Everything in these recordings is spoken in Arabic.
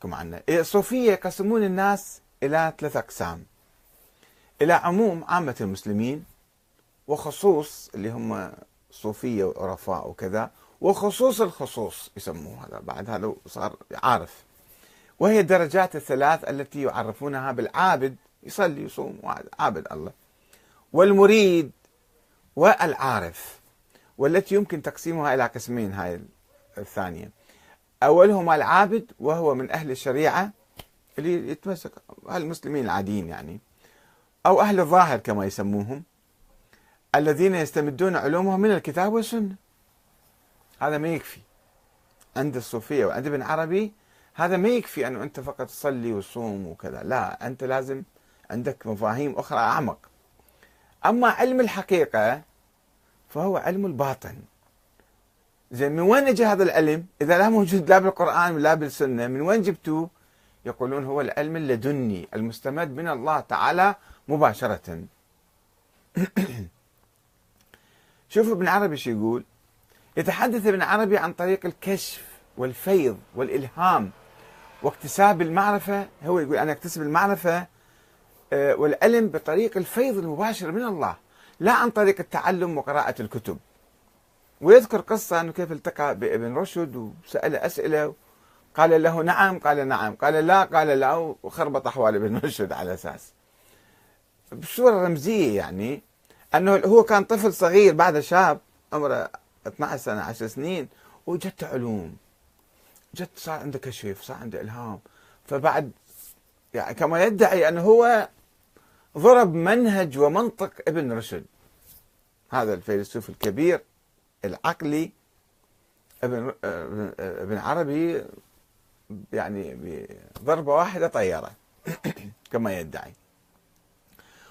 لكم عنه. الصوفية يقسمون الناس إلى ثلاث أقسام. إلى عموم عامة المسلمين وخصوص اللي هم صوفية وعرفاء وكذا وخصوص الخصوص يسموه هذا بعد هذا صار عارف. وهي الدرجات الثلاث التي يعرفونها بالعابد يصلي يصوم عابد الله. والمريد والعارف والتي يمكن تقسيمها إلى قسمين هاي الثانية. أولهما العابد وهو من أهل الشريعة اللي يتمسك المسلمين العاديين يعني. أو أهل الظاهر كما يسموهم الذين يستمدون علومهم من الكتاب والسنة. هذا ما يكفي عند الصوفية وعند ابن عربي. هذا ما يكفي أنه أنت فقط تصلي وتصوم وكذا. لا أنت لازم عندك مفاهيم أخرى أعمق. أما علم الحقيقة فهو علم الباطن. زين من وين اجى هذا العلم؟ إذا لا موجود لا بالقرآن ولا بالسنة من وين جبتوه؟ يقولون هو العلم اللدني المستمد من الله تعالى مباشرة. شوفوا ابن عربي شو يقول؟ يتحدث ابن عربي عن طريق الكشف والفيض والإلهام واكتساب المعرفة هو يقول أنا أكتسب المعرفة آه، والعلم بطريق الفيض المباشر من الله لا عن طريق التعلم وقراءة الكتب. ويذكر قصة أنه كيف التقى بابن رشد وسأل أسئلة. قال له نعم قال نعم قال لا قال لا وخربط أحوال ابن رشد على أساس. بصورة رمزية يعني أنه هو كان طفل صغير بعد شاب عمره 12 سنة 10 سنين وجت علوم. جت صار عنده كشف صار عنده إلهام. فبعد يعني كما يدعي أنه هو ضرب منهج ومنطق ابن رشد. هذا الفيلسوف الكبير. العقلي ابن ابن عربي يعني بضربة واحدة طيارة كما يدعي.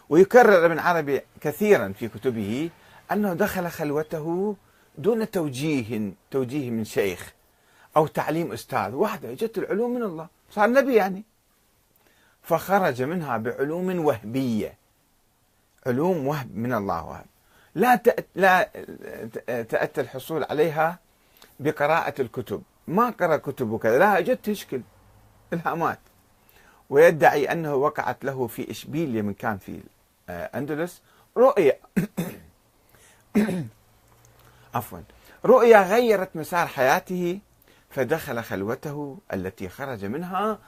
ويكرر ابن عربي كثيرا في كتبه أنه دخل خلوته دون توجيه توجيه من شيخ أو تعليم أستاذ. وحده جت العلوم من الله صار نبي يعني. فخرج منها بعلوم وهبية. علوم وهب من الله وهب. لا لا تأتى الحصول عليها بقراءة الكتب. ما قرأ كتب وكذا لا اجت تشكل. إلهامات ويدعي أنه وقعت له في إشبيلية من كان في أندلس. رؤية عفوا. رؤيا غيرت مسار حياته فدخل خلوته التي خرج منها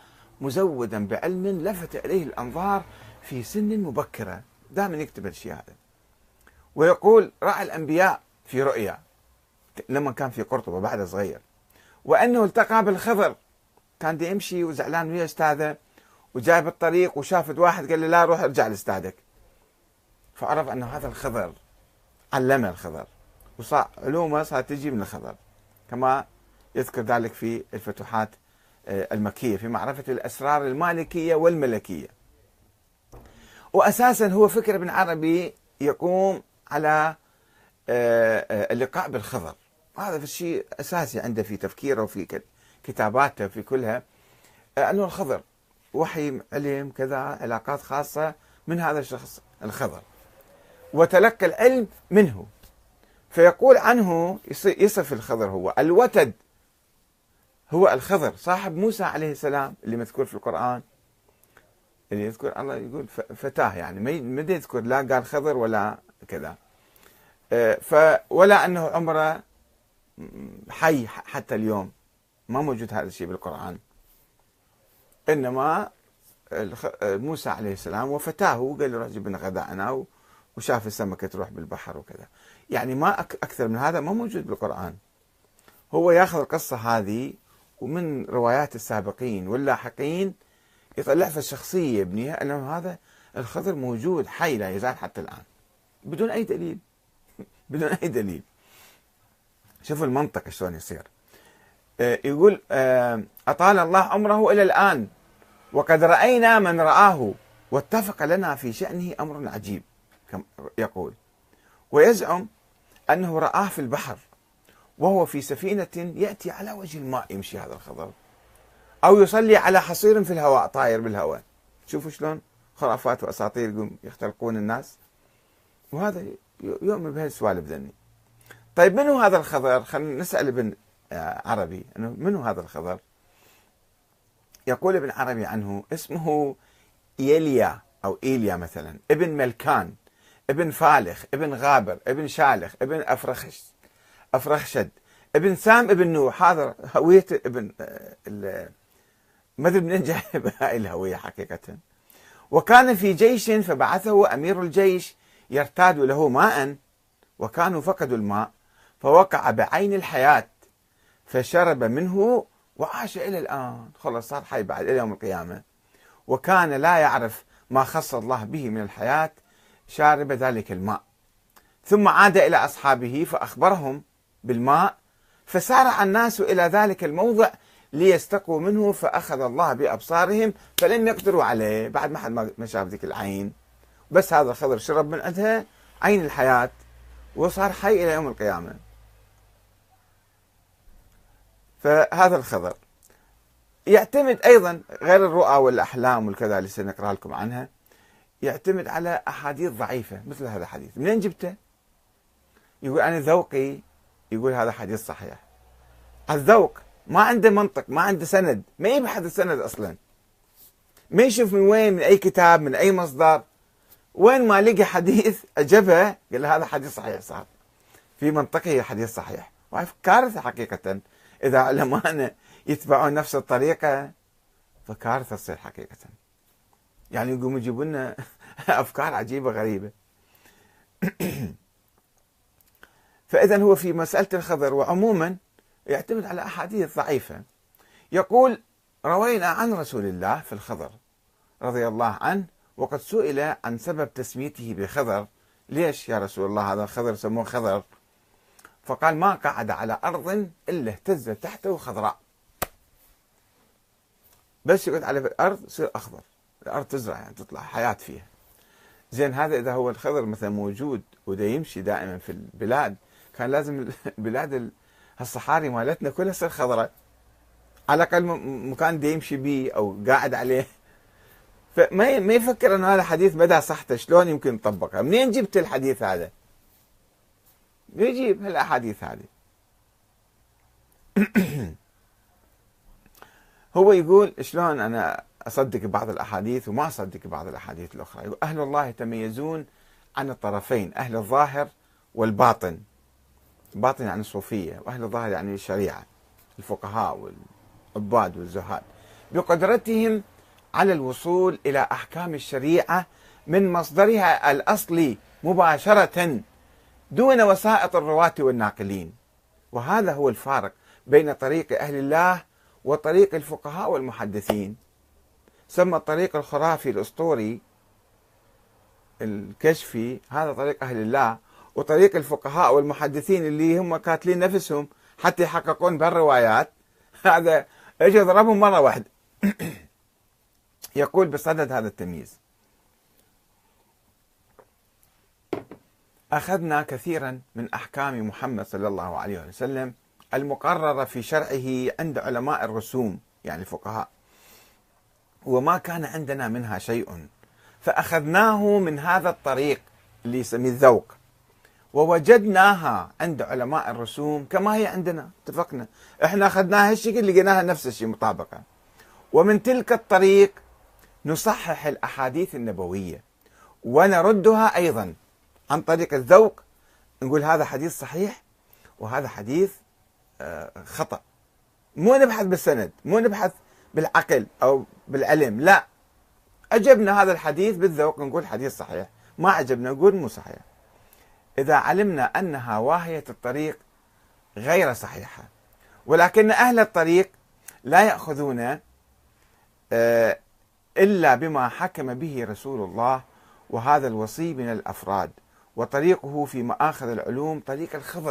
مزودا بعلم لفت إليه الأنظار في سن مبكرة. دائما يكتب الشيء هذا ويقول رأى الأنبياء في رؤيا لما كان في قرطبة بعد صغير وأنه التقى بالخضر. كان يمشي وزعلان ويا أستاذه وجاي بالطريق وشافت واحد قال له لا روح ارجع لأستاذك. فعرف أنه هذا الخضر علمه الخضر وصار علومه صارت تجي من الخضر. كما يذكر ذلك في الفتوحات آه، المكية في معرفة الأسرار المالكية والملكية. وأساسا هو فكر ابن عربي يقوم على آه، آه، اللقاء بالخضر هذا شيء أساسي عنده في تفكيره وفي كتاباته في كلها. انه الخضر. وحي علم كذا علاقات خاصة من هذا الشخص الخضر. وتلقى العلم منه. فيقول عنه يصف الخضر هو. الوتد هو الخضر. صاحب موسى عليه السلام اللي مذكور في القرآن. اللي يذكر الله يقول فتاة يعني. ما يذكر لا قال خضر ولا كذا. آه، ف ولا أنه عمره حي حتى اليوم. ما موجود هذا الشيء بالقرآن. إنما موسى عليه السلام وفتاه وقال له روح جيب لنا غداءنا وشاف السمكة تروح بالبحر وكذا. يعني ما أكثر من هذا ما موجود بالقرآن. هو ياخذ القصة هذه ومن روايات السابقين واللاحقين يطلع في الشخصية يبنيها انه هذا الخضر موجود حي لا يزال حتى الآن. بدون أي دليل. بدون أي دليل. شوفوا المنطق شلون يصير. آه، يقول آه، أطال الله عمره إلى الآن وقد رأينا من رآه واتفق لنا في شأنه أمر عجيب يقول. ويزعم أنه رآه في البحر وهو في سفينة يأتي على وجه الماء يمشي هذا الخضر أو يصلي على حصير في الهواء طاير بالهواء. شوفوا شلون خرافات وأساطير يختلقون الناس. وهذا يؤمن بهالسوالف ذني طيب منو هذا الخضر؟ خلينا نسأل ابن آه، عربي إنه منو هذا الخضر؟ يقول ابن عربي عنه اسمه يليا أو إيليا مثلا ابن ملكان ابن فالخ ابن غابر ابن شالخ ابن أفرخش أفرخشد ابن سام ابن نوح هذا هوية ابن ما أدري منين الهوية حقيقة. وكان في جيش فبعثه أمير الجيش يرتاد له ماء وكانوا فقدوا الماء فوقع بعين الحياة فشرب منه وعاش إلى الآن. خلص صار حي بعد إلى يوم القيامة. وكان لا يعرف ما خص الله به من الحياة شارب ذلك الماء. ثم عاد إلى أصحابه فأخبرهم بالماء فسارع الناس إلى ذلك الموضع ليستقوا منه فأخذ الله بأبصارهم فلم يقدروا عليه. بعد ما حد ما شاف ذيك العين. بس هذا الخضر شرب من عندها عين الحياة وصار حي إلى يوم القيامة. فهذا الخضر يعتمد أيضا غير الرؤى والأحلام والكذا اللي سنقرأ لكم عنها يعتمد على أحاديث ضعيفة مثل هذا الحديث. منين جبته؟ يقول أنا ذوقي يقول هذا حديث صحيح. الذوق ما عنده منطق ما عنده سند ما يبحث السند أصلا. ما يشوف من وين من أي كتاب من أي مصدر. وين ما لقى حديث عجبه قال هذا حديث صحيح صار في منطقة حديث صحيح. وهي كارثة حقيقة. إذا علماءنا يتبعون نفس الطريقة فكارثة تصير حقيقة. يعني يقوموا يجيبوا لنا أفكار عجيبة غريبة. فإذا هو في مسألة الخضر وعموما يعتمد على أحاديث ضعيفة. يقول روينا عن رسول الله في الخضر رضي الله عنه وقد سئل عن سبب تسميته بخضر. ليش يا رسول الله هذا الخضر سموه خضر؟ فقال ما قعد على أرض إلا اهتزت تحته خضراء. بس يقعد على الأرض يصير أخضر. الأرض تزرع يعني تطلع حياة فيها. زين هذا إذا هو الخضر مثلا موجود وده يمشي دائما في البلاد كان لازم البلاد الصحاري مالتنا كلها تصير خضراء. على الأقل مكان دي يمشي بيه أو قاعد عليه. فما ما يفكر إنه هذا حديث بدا صحته شلون يمكن نطبقها منين جبت الحديث هذا؟ يجيب هالأحاديث هذه؟ هو يقول شلون أنا أصدق بعض الأحاديث وما أصدق بعض الأحاديث الأخرى؟ يقول أهل الله يتميزون عن الطرفين أهل الظاهر والباطن. الباطن يعني الصوفية وأهل الظاهر يعني الشريعة الفقهاء والعباد والزهاد. بقدرتهم على الوصول إلى أحكام الشريعة من مصدرها الأصلي مباشرة دون وسائط الرواة والناقلين. وهذا هو الفارق بين طريق أهل الله وطريق الفقهاء والمحدثين. سمى الطريق الخرافي الأسطوري الكشفي هذا طريق أهل الله وطريق الفقهاء والمحدثين اللي هم كاتلين نفسهم حتى يحققون بهالروايات. هذا اجى ضربهم مرة واحدة يقول بصدد هذا التمييز. أخذنا كثيرا من أحكام محمد صلى الله عليه وسلم المقررة في شرعه عند علماء الرسوم يعني الفقهاء. وما كان عندنا منها شيء. فأخذناه من هذا الطريق اللي يسميه الذوق. ووجدناها عند علماء الرسوم كما هي عندنا اتفقنا. إحنا أخذناها هالشكل لقيناها نفس الشيء مطابقه ومن تلك الطريق نصحح الأحاديث النبوية ونردها أيضا عن طريق الذوق. نقول هذا حديث صحيح وهذا حديث آه، خطأ. مو نبحث بالسند مو نبحث بالعقل أو بالعلم لا. عجبنا هذا الحديث بالذوق نقول حديث صحيح. ما عجبنا نقول مو صحيح. إذا علمنا أنها واهية الطريق غير صحيحة ولكن أهل الطريق لا يأخذون آه، إلا بما حكم به رسول الله وهذا الوصي من الأفراد وطريقه في مآخذ العلوم طريق الخضر.